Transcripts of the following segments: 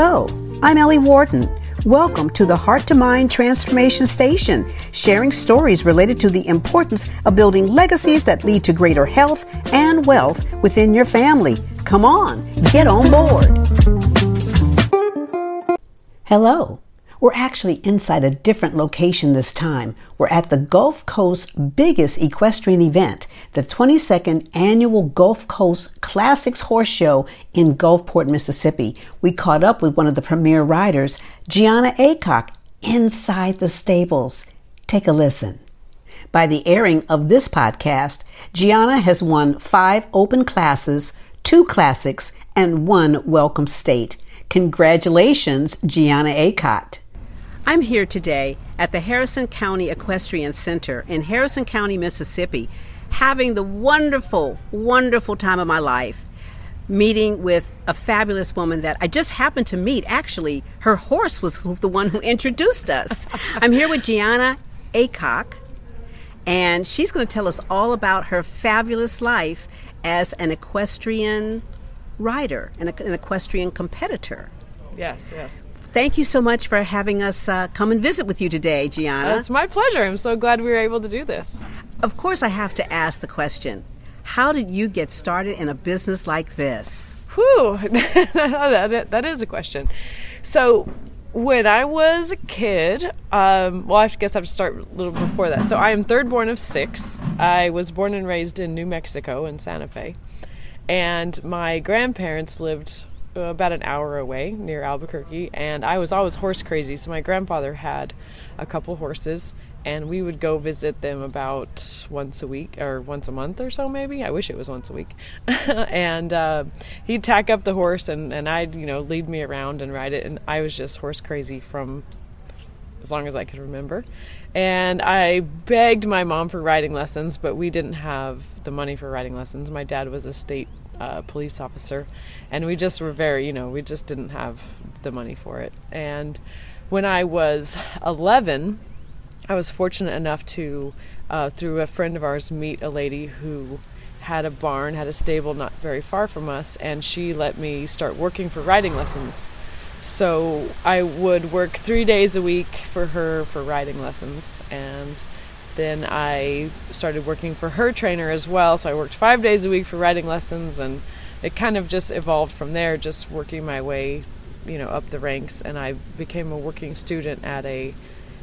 Hello, I'm Ellie Warden. Welcome to the Heart to Mind Transformation Station, sharing stories related to the importance of building legacies that lead to greater health and wealth within your family. Come on, get on board. Hello. We're actually inside a different location this time. We're at the Gulf Coast's biggest equestrian event, the 22nd annual Gulf Coast Classics Horse Show in Gulfport, Mississippi. We caught up with one of the premier riders, Gianna Aycock, inside the stables. Take a listen. By the airing of this podcast, Gianna has won five open classes, two classics, and one welcome stake. Congratulations, Gianna Aycock. I'm here today at the Harrison County Equestrian Center in Harrison County, Mississippi, having the wonderful, wonderful time of my life meeting with a fabulous woman that I just happened to meet. Actually, her horse was the one who introduced us. I'm here with Gianna Aycock, and she's going to tell us all about her fabulous life as an equestrian rider and an equestrian competitor. Yes, yes. Thank you so much for having us uh, come and visit with you today, Gianna. It's my pleasure. I'm so glad we were able to do this. Of course, I have to ask the question How did you get started in a business like this? Whew, that, that is a question. So, when I was a kid, um, well, I guess I have to start a little before that. So, I am third born of six. I was born and raised in New Mexico in Santa Fe. And my grandparents lived about an hour away near Albuquerque, and I was always horse crazy. So my grandfather had a couple horses, and we would go visit them about once a week or once a month or so, maybe. I wish it was once a week. and uh, he'd tack up the horse, and, and I'd you know lead me around and ride it, and I was just horse crazy from as long as I could remember. And I begged my mom for riding lessons, but we didn't have the money for riding lessons. My dad was a state uh, police officer, and we just were very, you know, we just didn't have the money for it. And when I was 11, I was fortunate enough to, uh, through a friend of ours, meet a lady who had a barn, had a stable not very far from us, and she let me start working for riding lessons. So I would work three days a week for her for riding lessons, and then I started working for her trainer as well. So I worked five days a week for riding lessons, and it kind of just evolved from there, just working my way, you know, up the ranks. And I became a working student at a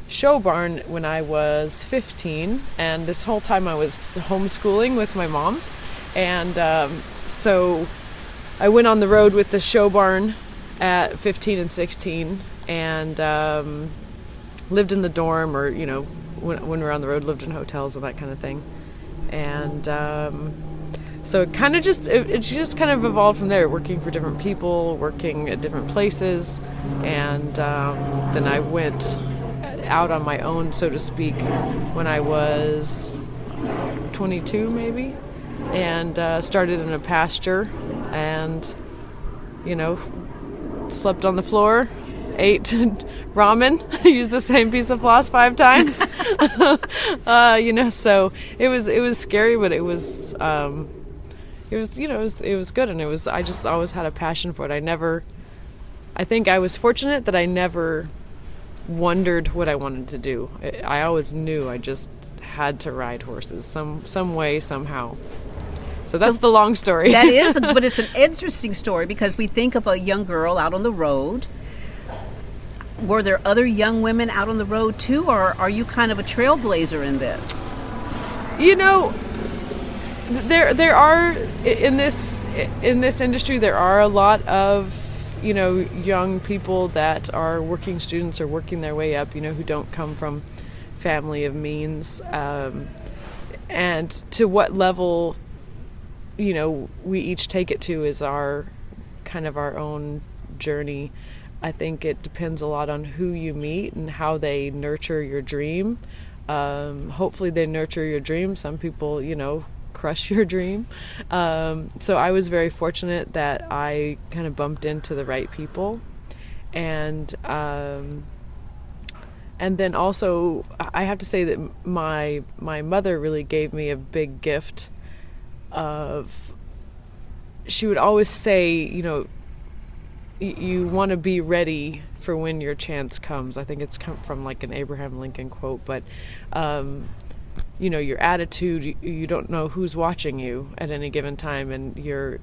show barn when I was 15, and this whole time I was homeschooling with my mom, and um, so I went on the road with the show barn at 15 and 16, and um, lived in the dorm or you know when, when we were on the road, lived in hotels and that kind of thing. And um, so it kind of just it, it, just kind of evolved from there, working for different people, working at different places, and um, then I went out on my own, so to speak, when I was 22 maybe, and uh, started in a pasture, and you know slept on the floor ate ramen, I used the same piece of floss five times. uh, you know, so it was it was scary, but it was um, it was you know it was it was good, and it was I just always had a passion for it. I never, I think I was fortunate that I never wondered what I wanted to do. I, I always knew I just had to ride horses some some way somehow. So that's so the long story. that is, but it's an interesting story because we think of a young girl out on the road were there other young women out on the road too, or are you kind of a trailblazer in this? You know, there there are in this in this industry there are a lot of you know young people that are working students or working their way up. You know, who don't come from family of means, um, and to what level you know we each take it to is our kind of our own journey I think it depends a lot on who you meet and how they nurture your dream. Um, hopefully, they nurture your dream. Some people, you know, crush your dream. Um, so I was very fortunate that I kind of bumped into the right people, and um, and then also I have to say that my my mother really gave me a big gift of. She would always say, you know, you want to be ready for when your chance comes. I think it's come from like an Abraham Lincoln quote, but um, you know your attitude. You, don't know who's watching you at any given time, and your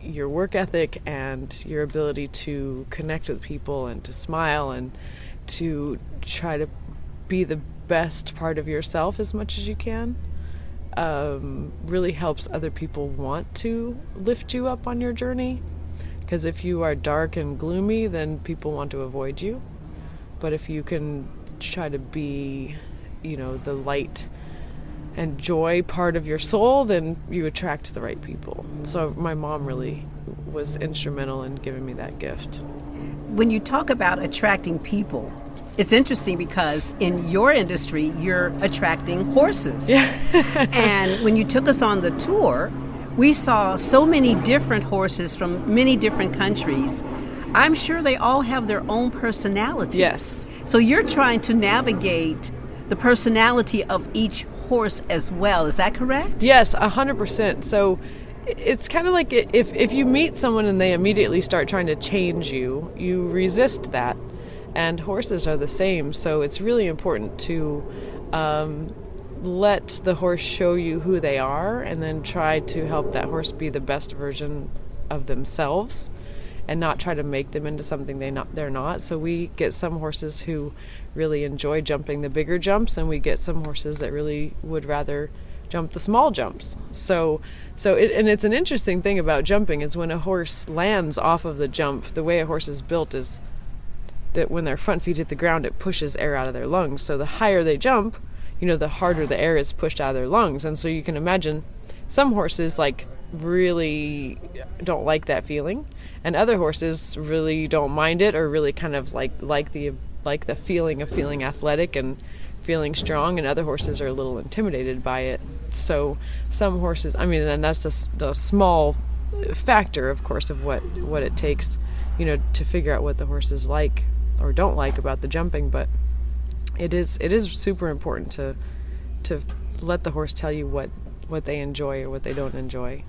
your work ethic and your ability to connect with people and to smile and to try to be the best part of yourself as much as you can um, really helps other people want to lift you up on your journey. Because if you are dark and gloomy, then people want to avoid you. But if you can try to be, you know, the light and joy part of your soul, then you attract the right people. So my mom really was instrumental in giving me that gift. When you talk about attracting people, it's interesting because in your industry, you're attracting horses. Yeah. and when you took us on the tour, we saw so many different horses from many different countries. I'm sure they all have their own personalities. Yes. So you're trying to navigate the personality of each horse as well. Is that correct? Yes, 100%. So it's kind of like if, if you meet someone and they immediately start trying to change you, you resist that and horses are the same. So it's really important to um, let the horse show you who they are and then try to help that horse be the best version of themselves and not try to make them into something they not they're not. So we get some horses who really enjoy jumping the bigger jumps and we get some horses that really would rather jump the small jumps. So so it, and it's an interesting thing about jumping is when a horse lands off of the jump, the way a horse is built is that when their front feet hit the ground, it pushes air out of their lungs. So the higher they jump, you know, the harder the air is pushed out of their lungs. And so you can imagine some horses like really don't like that feeling, and other horses really don't mind it or really kind of like like the like the feeling of feeling athletic and feeling strong, and other horses are a little intimidated by it. So some horses, I mean, and that's a, a small factor, of course, of what what it takes, you know, to figure out what the horses like or don't like about the jumping, but it is it is super important to to let the horse tell you what what they enjoy or what they don't enjoy.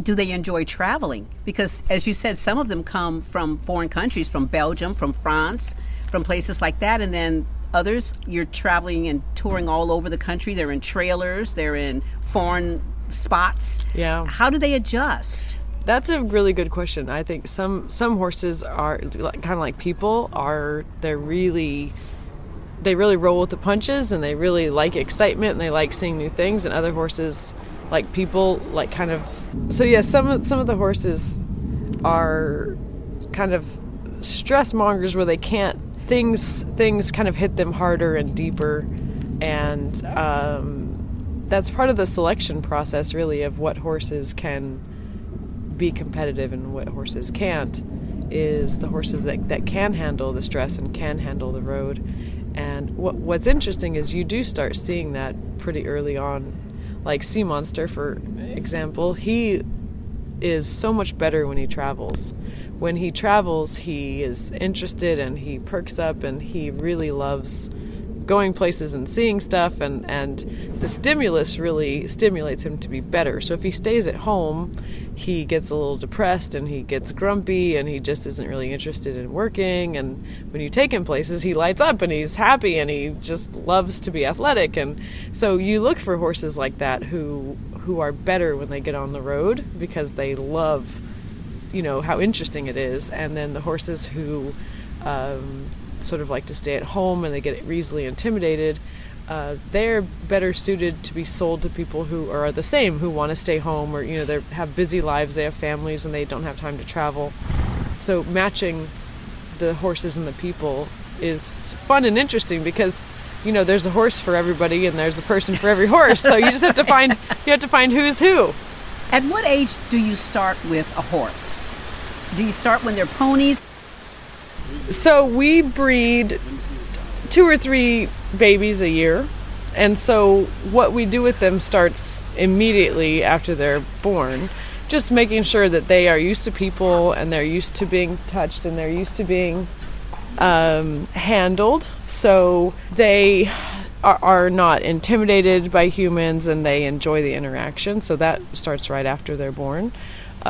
Do they enjoy traveling? Because as you said, some of them come from foreign countries, from Belgium, from France, from places like that, and then others you're traveling and touring all over the country. They're in trailers, they're in foreign spots. Yeah. How do they adjust? That's a really good question. I think some some horses are kind of like people are they're really they really roll with the punches and they really like excitement and they like seeing new things and other horses like people like kind of so yeah some of some of the horses are kind of stress mongers where they can't things things kind of hit them harder and deeper and um, that's part of the selection process really of what horses can be competitive and what horses can't is the horses that, that can handle the stress and can handle the road. And what what's interesting is you do start seeing that pretty early on. Like Sea Monster, for example, he is so much better when he travels. When he travels, he is interested and he perks up and he really loves going places and seeing stuff and and the stimulus really stimulates him to be better. So if he stays at home he gets a little depressed and he gets grumpy and he just isn't really interested in working. And when you take him places he lights up and he's happy and he just loves to be athletic. And so you look for horses like that who who are better when they get on the road because they love you know how interesting it is. And then the horses who um, sort of like to stay at home and they get easily intimidated, uh, they're better suited to be sold to people who are the same, who want to stay home or you know they have busy lives, they have families, and they don't have time to travel. So matching the horses and the people is fun and interesting because you know there's a horse for everybody and there's a person for every horse. so you just have to find you have to find who's who. At what age do you start with a horse? Do you start when they're ponies? So we breed two or three babies a year. And so what we do with them starts immediately after they're born. Just making sure that they are used to people and they're used to being touched and they're used to being um, handled. So they are, are not intimidated by humans and they enjoy the interaction. So that starts right after they're born.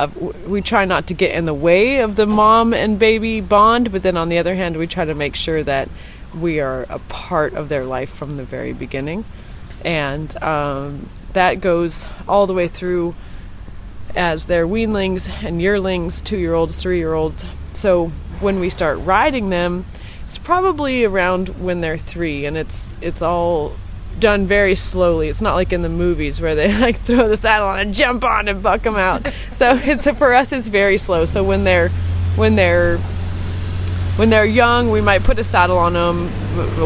Of we try not to get in the way of the mom and baby bond, but then on the other hand, we try to make sure that we are a part of their life from the very beginning, and um, that goes all the way through as they're weanlings and yearlings, two year olds, three year olds. So when we start riding them, it's probably around when they're three, and it's it's all done very slowly. It's not like in the movies where they like throw the saddle on and jump on and buck them out. so it's for us it's very slow. So when they're when they're when they're young, we might put a saddle on them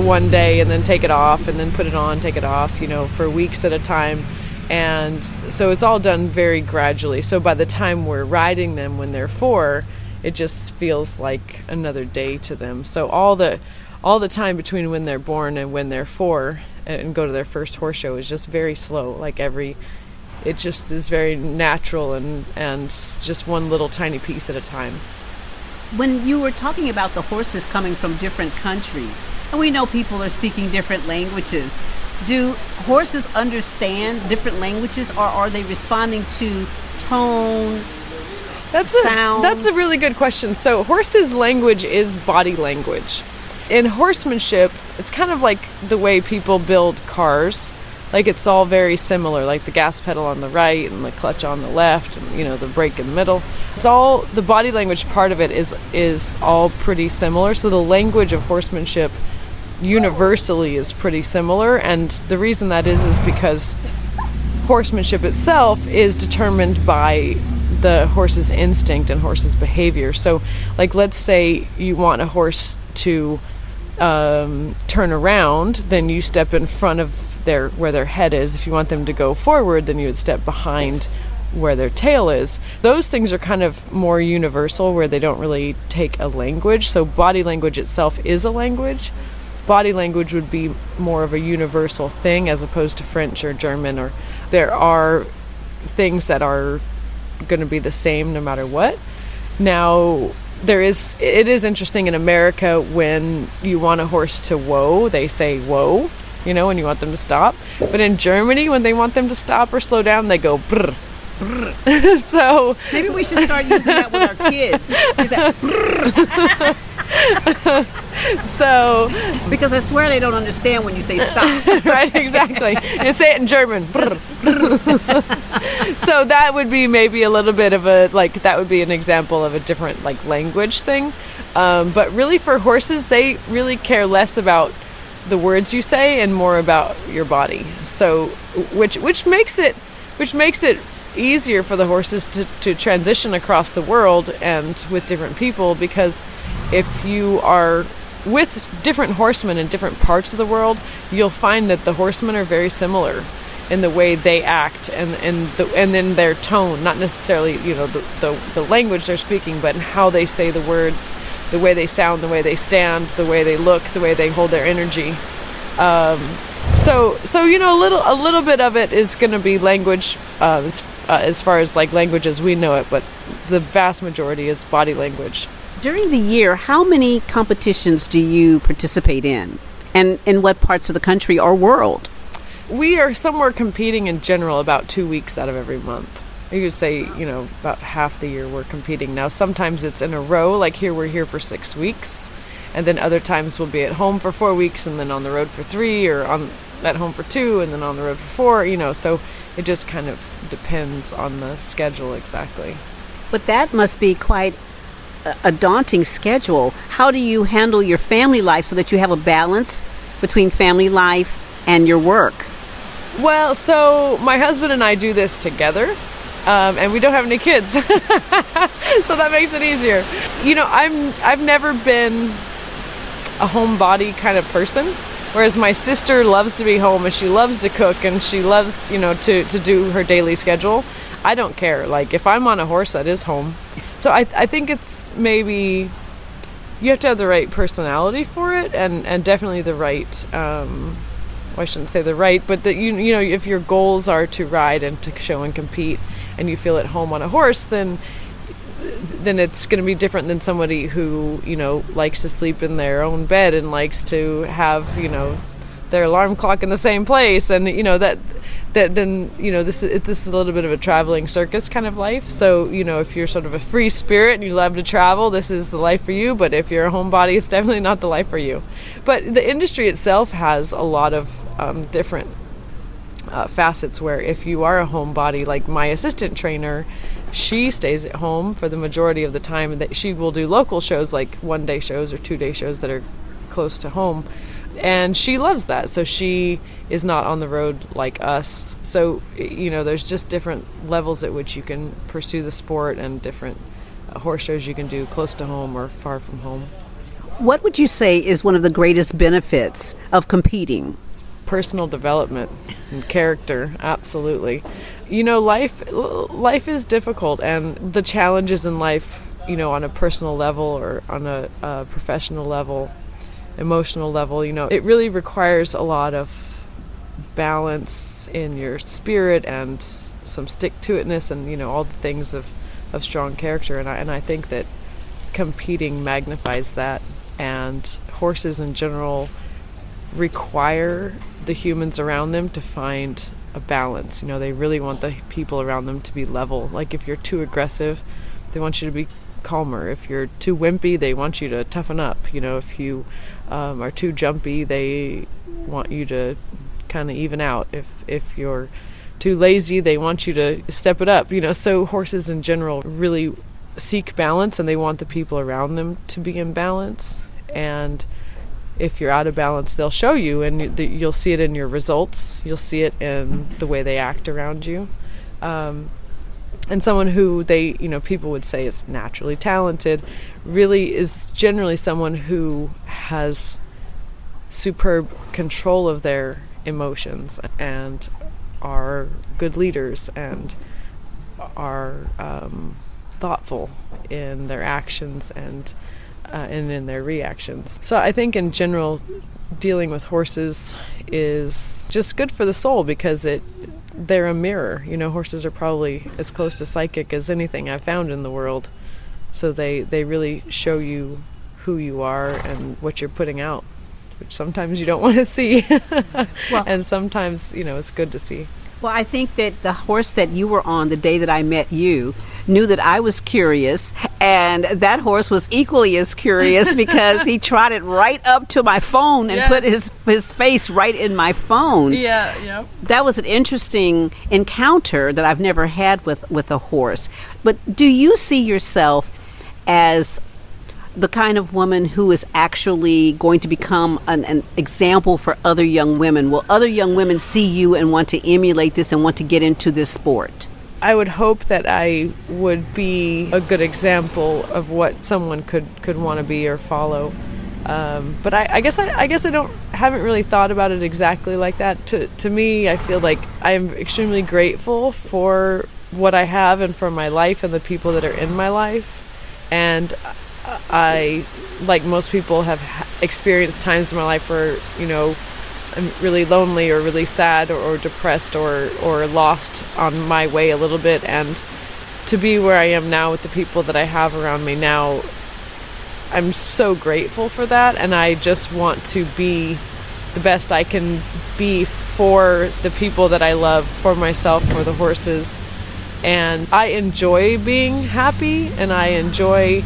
one day and then take it off and then put it on, take it off, you know, for weeks at a time. And so it's all done very gradually. So by the time we're riding them when they're 4, it just feels like another day to them. So all the all the time between when they're born and when they're 4 and go to their first horse show is just very slow. Like every, it just is very natural and and just one little tiny piece at a time. When you were talking about the horses coming from different countries, and we know people are speaking different languages, do horses understand different languages, or are they responding to tone? That's a, that's a really good question. So horses' language is body language in horsemanship, it's kind of like the way people build cars. Like it's all very similar, like the gas pedal on the right and the clutch on the left, and you know the brake in the middle. It's all the body language part of it is is all pretty similar. So the language of horsemanship universally is pretty similar, and the reason that is is because horsemanship itself is determined by the horse's instinct and horse's behavior. So, like, let's say you want a horse to um, turn around, then you step in front of their where their head is. If you want them to go forward, then you would step behind where their tail is. Those things are kind of more universal where they don't really take a language. So body language itself is a language. Body language would be more of a universal thing as opposed to French or German or there are things that are going to be the same no matter what. Now, there is it is interesting in America when you want a horse to whoa, they say whoa, you know, when you want them to stop. But in Germany, when they want them to stop or slow down, they go brr. so maybe we should start using that with our kids. so it's because I swear they don't understand when you say stop. right, exactly. You say it in German. so that would be maybe a little bit of a like that would be an example of a different like language thing. Um, but really, for horses, they really care less about the words you say and more about your body. So, which which makes it which makes it easier for the horses to, to transition across the world and with different people because if you are with different horsemen in different parts of the world, you'll find that the horsemen are very similar in the way they act and and the, and in their tone, not necessarily you know the, the, the language they're speaking, but how they say the words, the way they sound, the way they stand, the way they look, the way they hold their energy. Um, so so you know a little a little bit of it is going to be language uh, uh, as far as like language as we know it, but the vast majority is body language. During the year, how many competitions do you participate in? And in what parts of the country or world? We are somewhere competing in general about two weeks out of every month. You could say, you know, about half the year we're competing. Now, sometimes it's in a row, like here we're here for six weeks, and then other times we'll be at home for four weeks and then on the road for three, or on at home for two and then on the road for four, you know, so it just kind of depends on the schedule exactly. But that must be quite a daunting schedule. How do you handle your family life so that you have a balance between family life and your work? Well, so my husband and I do this together. Um, and we don't have any kids, so that makes it easier. You know, I'm I've never been a homebody kind of person, whereas my sister loves to be home and she loves to cook and she loves you know to to do her daily schedule. I don't care. Like if I'm on a horse, that is home. So I I think it's maybe you have to have the right personality for it and and definitely the right um, well, I shouldn't say the right, but that you you know if your goals are to ride and to show and compete, and you feel at home on a horse, then then it's going to be different than somebody who you know likes to sleep in their own bed and likes to have you know their alarm clock in the same place, and you know that that then you know this is this is a little bit of a traveling circus kind of life. So you know if you're sort of a free spirit and you love to travel, this is the life for you. But if you're a homebody, it's definitely not the life for you. But the industry itself has a lot of um, different uh, facets where if you are a homebody, like my assistant trainer, she stays at home for the majority of the time, that she will do local shows like one day shows or two day shows that are close to home. And she loves that. So she is not on the road like us. So you know there's just different levels at which you can pursue the sport and different uh, horse shows you can do close to home or far from home. What would you say is one of the greatest benefits of competing? Personal development and character. Absolutely you know life life is difficult and the challenges in life you know on a personal level or on a, a professional level emotional level, you know, it really requires a lot of balance in your spirit and some stick to itness and, you know, all the things of, of strong character. And I, and I think that competing magnifies that. And horses in general require the humans around them to find a balance. You know, they really want the people around them to be level. Like if you're too aggressive, they want you to be calmer. If you're too wimpy, they want you to toughen up. You know, if you um, are too jumpy, they want you to kind of even out. If if you're too lazy, they want you to step it up. You know, so horses in general really seek balance, and they want the people around them to be in balance. And if you're out of balance, they'll show you, and you'll see it in your results. You'll see it in the way they act around you. Um, and someone who they you know people would say is naturally talented really is generally someone who has superb control of their emotions and are good leaders and are um, thoughtful in their actions and uh, and in their reactions. So I think in general, dealing with horses is just good for the soul because it they're a mirror. You know, horses are probably as close to psychic as anything I've found in the world. So they, they really show you who you are and what you're putting out, which sometimes you don't want to see. well, and sometimes, you know, it's good to see. Well, I think that the horse that you were on the day that I met you knew that I was curious, and that horse was equally as curious because he trotted right up to my phone and put his his face right in my phone. Yeah, yeah. That was an interesting encounter that I've never had with with a horse. But do you see yourself as the kind of woman who is actually going to become an, an, example for other young women? Will other young women see you and want to emulate this and want to get into this sport? I would hope that I would be a good example of what someone could, could want to be or follow. Um, but I, I guess I, I, guess I don't haven't really thought about it exactly like that. To to me, I feel like I'm extremely grateful for what I have and for my life and the people that are in my life. And I, like most people, have experienced times in my life where you know I'm really lonely or really sad or, or depressed or or lost on my way a little bit, and to be where I am now with the people that I have around me now, I'm so grateful for that, and I just want to be the best I can be for the people that I love, for myself, for the horses. And I enjoy being happy and I enjoy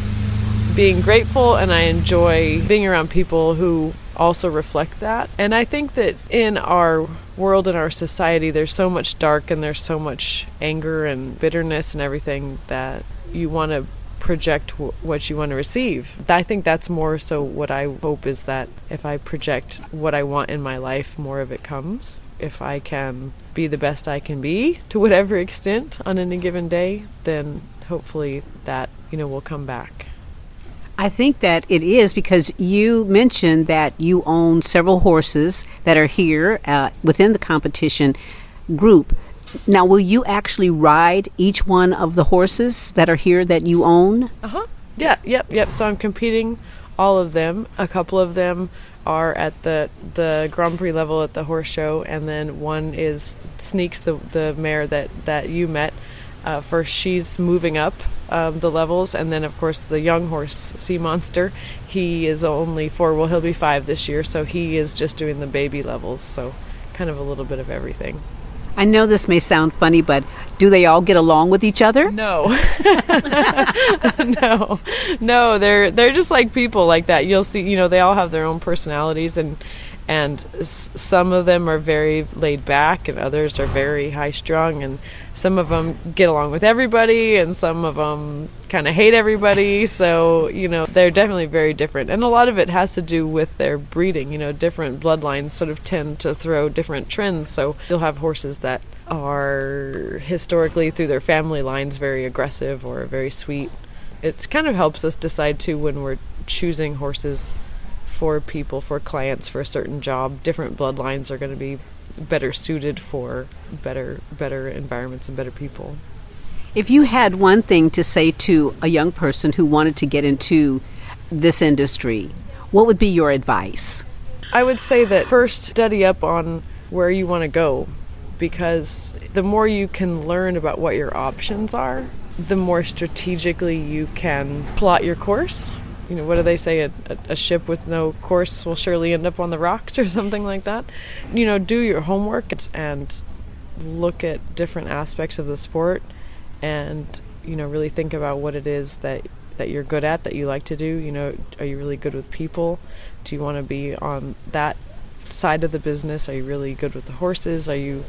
being grateful and I enjoy being around people who also reflect that. And I think that in our world and our society, there's so much dark and there's so much anger and bitterness and everything that you want to project w- what you want to receive. I think that's more so what I hope is that if I project what I want in my life, more of it comes. If I can be the best I can be to whatever extent on any given day, then hopefully that, you know, will come back. I think that it is because you mentioned that you own several horses that are here uh, within the competition group. Now, will you actually ride each one of the horses that are here that you own? Uh huh. Yeah, yep, yep. So I'm competing all of them. A couple of them are at the the Grand Prix level at the horse show, and then one is Sneaks, the the mare that that you met. Uh, first, she's moving up um, the levels, and then of course the young horse Sea Monster. He is only four. Well, he'll be five this year, so he is just doing the baby levels. So kind of a little bit of everything. I know this may sound funny, but do they all get along with each other? No, no, no. They're they're just like people like that. You'll see, you know, they all have their own personalities, and and s- some of them are very laid back and others are very high strung. And some of them get along with everybody and some of them kind of hate everybody. So you know they're definitely very different. And a lot of it has to do with their breeding. You know different bloodlines sort of tend to throw different trends. So you'll have horses that are historically through their family lines very aggressive or very sweet. It kind of helps us decide too when we're choosing horses for people, for clients, for a certain job. Different bloodlines are going to be better suited for better better environments and better people. If you had one thing to say to a young person who wanted to get into this industry, what would be your advice? I would say that first study up on where you want to go because the more you can learn about what your options are, the more strategically you can plot your course you know, what do they say? A, a, ship with no course will surely end up on the rocks or something like that. You know, do your homework and look at different aspects of the sport and, you know, really think about what it is that, that you're good at, that you like to do. You know, are you really good with people? Do you want to be on that side of the business? Are you really good with the horses? Are you,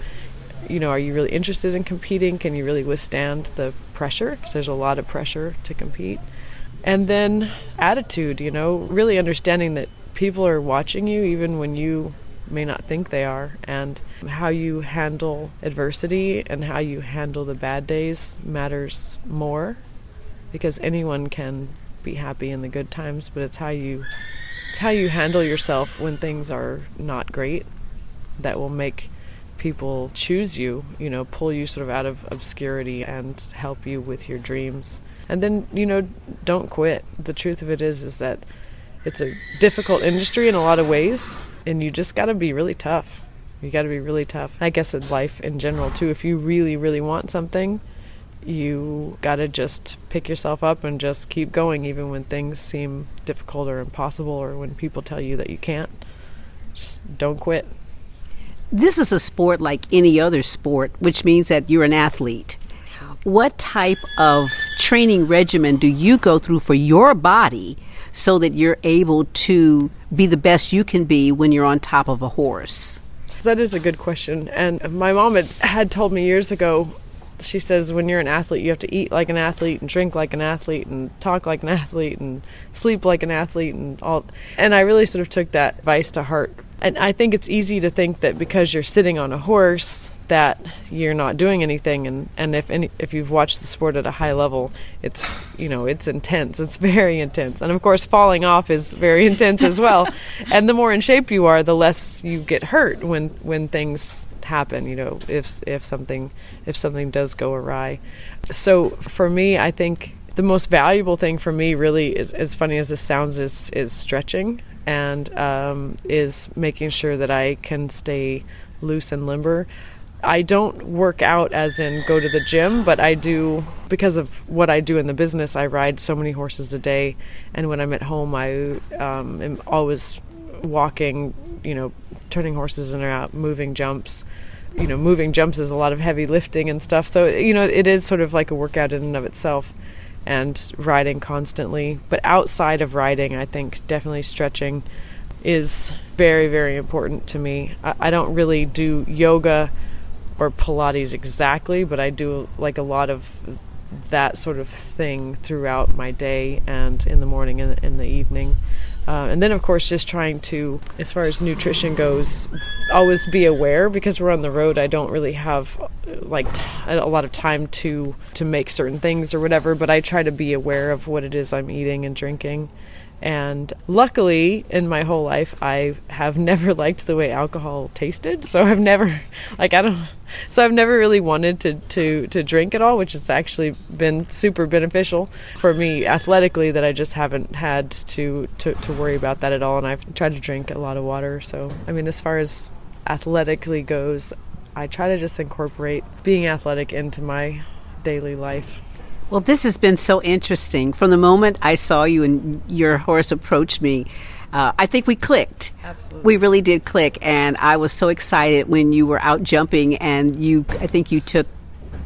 you know, are you really interested in competing? Can you really withstand the pressure? Because there's a lot of pressure to compete. And then attitude, you know, really understanding that people are watching you even when you may not think they are, and how you handle adversity and how you handle the bad days matters more because anyone can be happy in the good times, but it's how you it's how you handle yourself when things are not great that will make people choose you, you know, pull you sort of out of obscurity and help you with your dreams and then you know don't quit. The truth of it is is that it's a difficult industry in a lot of ways and you just got to be really tough. You got to be really tough. I guess in life in general too if you really really want something you got to just pick yourself up and just keep going even when things seem difficult or impossible or when people tell you that you can't. Just don't quit. This is a sport like any other sport which means that you're an athlete what type of training regimen do you go through for your body so that you're able to be the best you can be when you're on top of a horse? That is a good question. And my mom had, had told me years ago she says when you're an athlete you have to eat like an athlete and drink like an athlete and talk like an athlete and sleep like an athlete and all and I really sort of took that advice to heart. And I think it's easy to think that because you're sitting on a horse that you're not doing anything and and if any if you've watched the sport at a high level it's you know it's intense. It's very intense. And of course falling off is very intense as well. And the more in shape you are the less you get hurt when when things happen you know if if something if something does go awry. So for me i think the most valuable thing for me really is as funny as this sounds is is stretching and um, is making sure that i can stay loose and limber I don't work out as in go to the gym, but I do because of what I do in the business. I ride so many horses a day, and when I'm at home, I um, am always walking. You know, turning horses in and out, moving jumps. You know, moving jumps is a lot of heavy lifting and stuff. So you know, it is sort of like a workout in and of itself, and riding constantly. But outside of riding, I think definitely stretching is very very important to me. I, I don't really do yoga or Pilates exactly, but I do like a lot of that sort of thing throughout my day and in the morning and in the evening. Uh, and then, of course, just trying to, as far as nutrition goes, always be aware because we're on the road. I don't really have like t- a lot of time to to make certain things or whatever, but I try to be aware of what it is I'm eating and drinking. And luckily, in my whole life, I have never liked the way alcohol tasted. So I've never, like, I don't, so I've never really wanted to, to, to drink at all, which has actually been super beneficial for me athletically that I just haven't had to, to, to worry about that at all. And I've tried to drink a lot of water. So, I mean, as far as athletically goes, I try to just incorporate being athletic into my daily life. Well, this has been so interesting. From the moment I saw you and your horse approached me, uh, I think we clicked. Absolutely. We really did click, and I was so excited when you were out jumping, and you. I think you took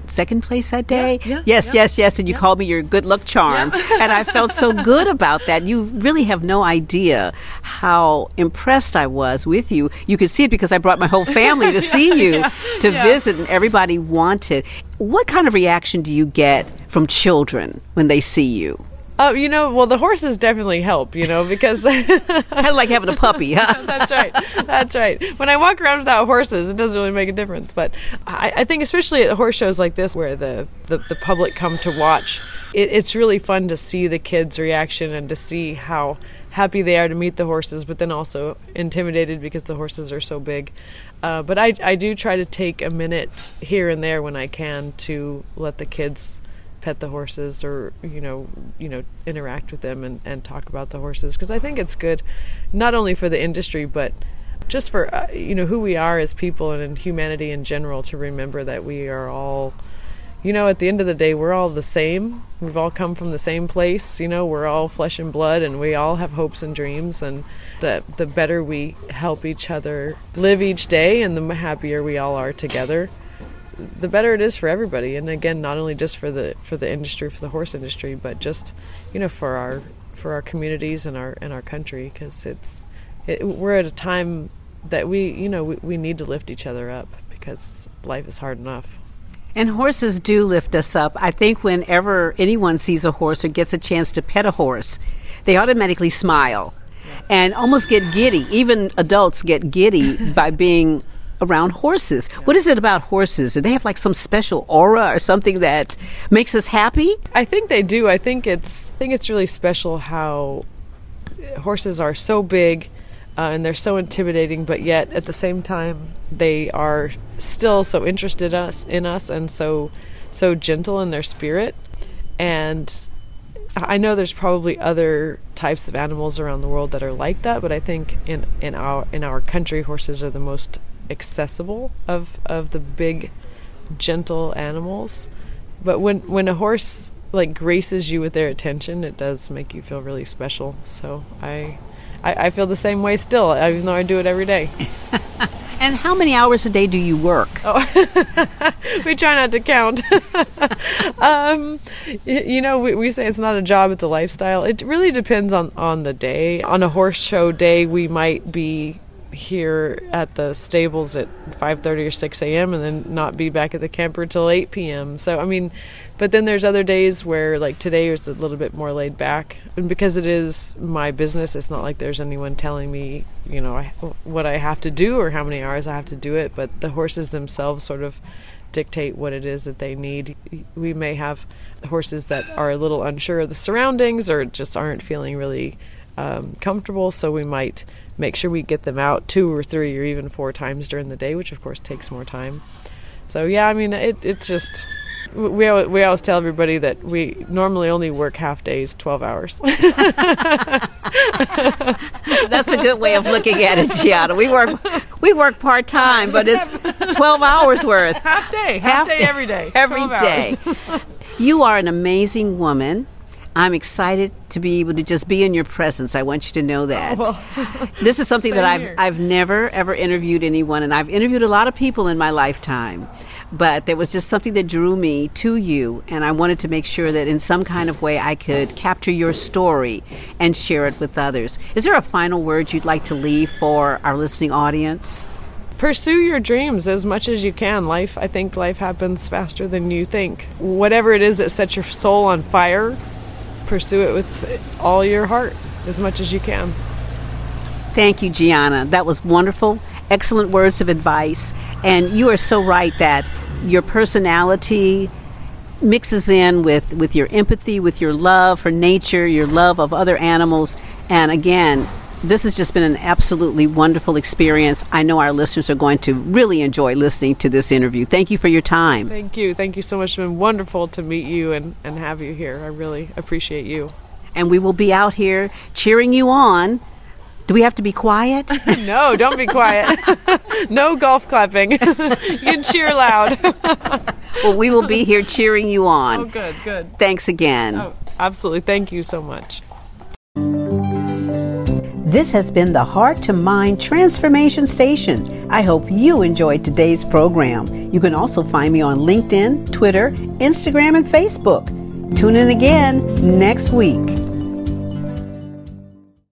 second place that day. Yeah, yeah, yes, yeah. yes, yes. And you called me your good luck charm. and I felt so good about that. You really have no idea how impressed I was with you. You could see it because I brought my whole family to see you, to visit, and everybody wanted. What kind of reaction do you get from children when they see you? Oh, you know, well, the horses definitely help, you know, because Kind of like having a puppy, huh? that's right. That's right. When I walk around without horses, it doesn't really make a difference. But I, I think, especially at horse shows like this, where the, the, the public come to watch, it, it's really fun to see the kids' reaction and to see how happy they are to meet the horses, but then also intimidated because the horses are so big. Uh, but I, I do try to take a minute here and there when I can to let the kids pet the horses or you know you know interact with them and, and talk about the horses. Because I think it's good not only for the industry but just for uh, you know who we are as people and in humanity in general to remember that we are all you know at the end of the day we're all the same. We've all come from the same place you know we're all flesh and blood and we all have hopes and dreams and the the better we help each other live each day and the happier we all are together the better it is for everybody and again not only just for the for the industry for the horse industry but just you know for our for our communities and our and our country because it's it, we're at a time that we you know we, we need to lift each other up because life is hard enough And horses do lift us up. I think whenever anyone sees a horse or gets a chance to pet a horse, they automatically smile and almost get giddy. Even adults get giddy by being around horses. What is it about horses? Do they have like some special aura or something that makes us happy? I think they do. I think it's I think it's really special how horses are so big uh, and they're so intimidating, but yet at the same time they are still so interested us in us and so so gentle in their spirit. And I know there's probably other types of animals around the world that are like that, but I think in in our in our country horses are the most accessible of of the big gentle animals. But when when a horse like graces you with their attention, it does make you feel really special. So I I, I feel the same way still, even though I do it every day. And how many hours a day do you work? we try not to count. um, you know, we, we say it's not a job; it's a lifestyle. It really depends on on the day. On a horse show day, we might be here at the stables at 5:30 or 6 a.m. and then not be back at the camper till 8 p.m. So I mean, but then there's other days where like today is a little bit more laid back, and because it is my business, it's not like there's anyone telling me, you know, I, what I have to do or how many hours I have to do it. But the horses themselves sort of dictate what it is that they need. We may have horses that are a little unsure of the surroundings or just aren't feeling really um, comfortable, so we might make sure we get them out two or three or even four times during the day, which of course takes more time. So yeah, I mean, it, it's just we always, we always tell everybody that we normally only work half days, twelve hours. That's a good way of looking at it, Gianna. We work we work part time, but it's twelve hours worth. half day, half, day every day, Every 12 day. You are an amazing woman. I'm excited to be able to just be in your presence. I want you to know that. Oh, this is something that I've here. I've never ever interviewed anyone and I've interviewed a lot of people in my lifetime. But there was just something that drew me to you and I wanted to make sure that in some kind of way I could capture your story and share it with others. Is there a final word you'd like to leave for our listening audience? pursue your dreams as much as you can. Life, I think life happens faster than you think. Whatever it is that sets your soul on fire, pursue it with all your heart as much as you can. Thank you, Gianna. That was wonderful. Excellent words of advice. And you are so right that your personality mixes in with, with your empathy, with your love for nature, your love of other animals. And again, this has just been an absolutely wonderful experience. I know our listeners are going to really enjoy listening to this interview. Thank you for your time. Thank you. Thank you so much. It's been wonderful to meet you and, and have you here. I really appreciate you. And we will be out here cheering you on. Do we have to be quiet? No, don't be quiet. no golf clapping. you can cheer loud. well, we will be here cheering you on. oh, good, good. Thanks again. Oh, absolutely. Thank you so much. This has been the Heart to Mind Transformation Station. I hope you enjoyed today's program. You can also find me on LinkedIn, Twitter, Instagram, and Facebook. Tune in again next week.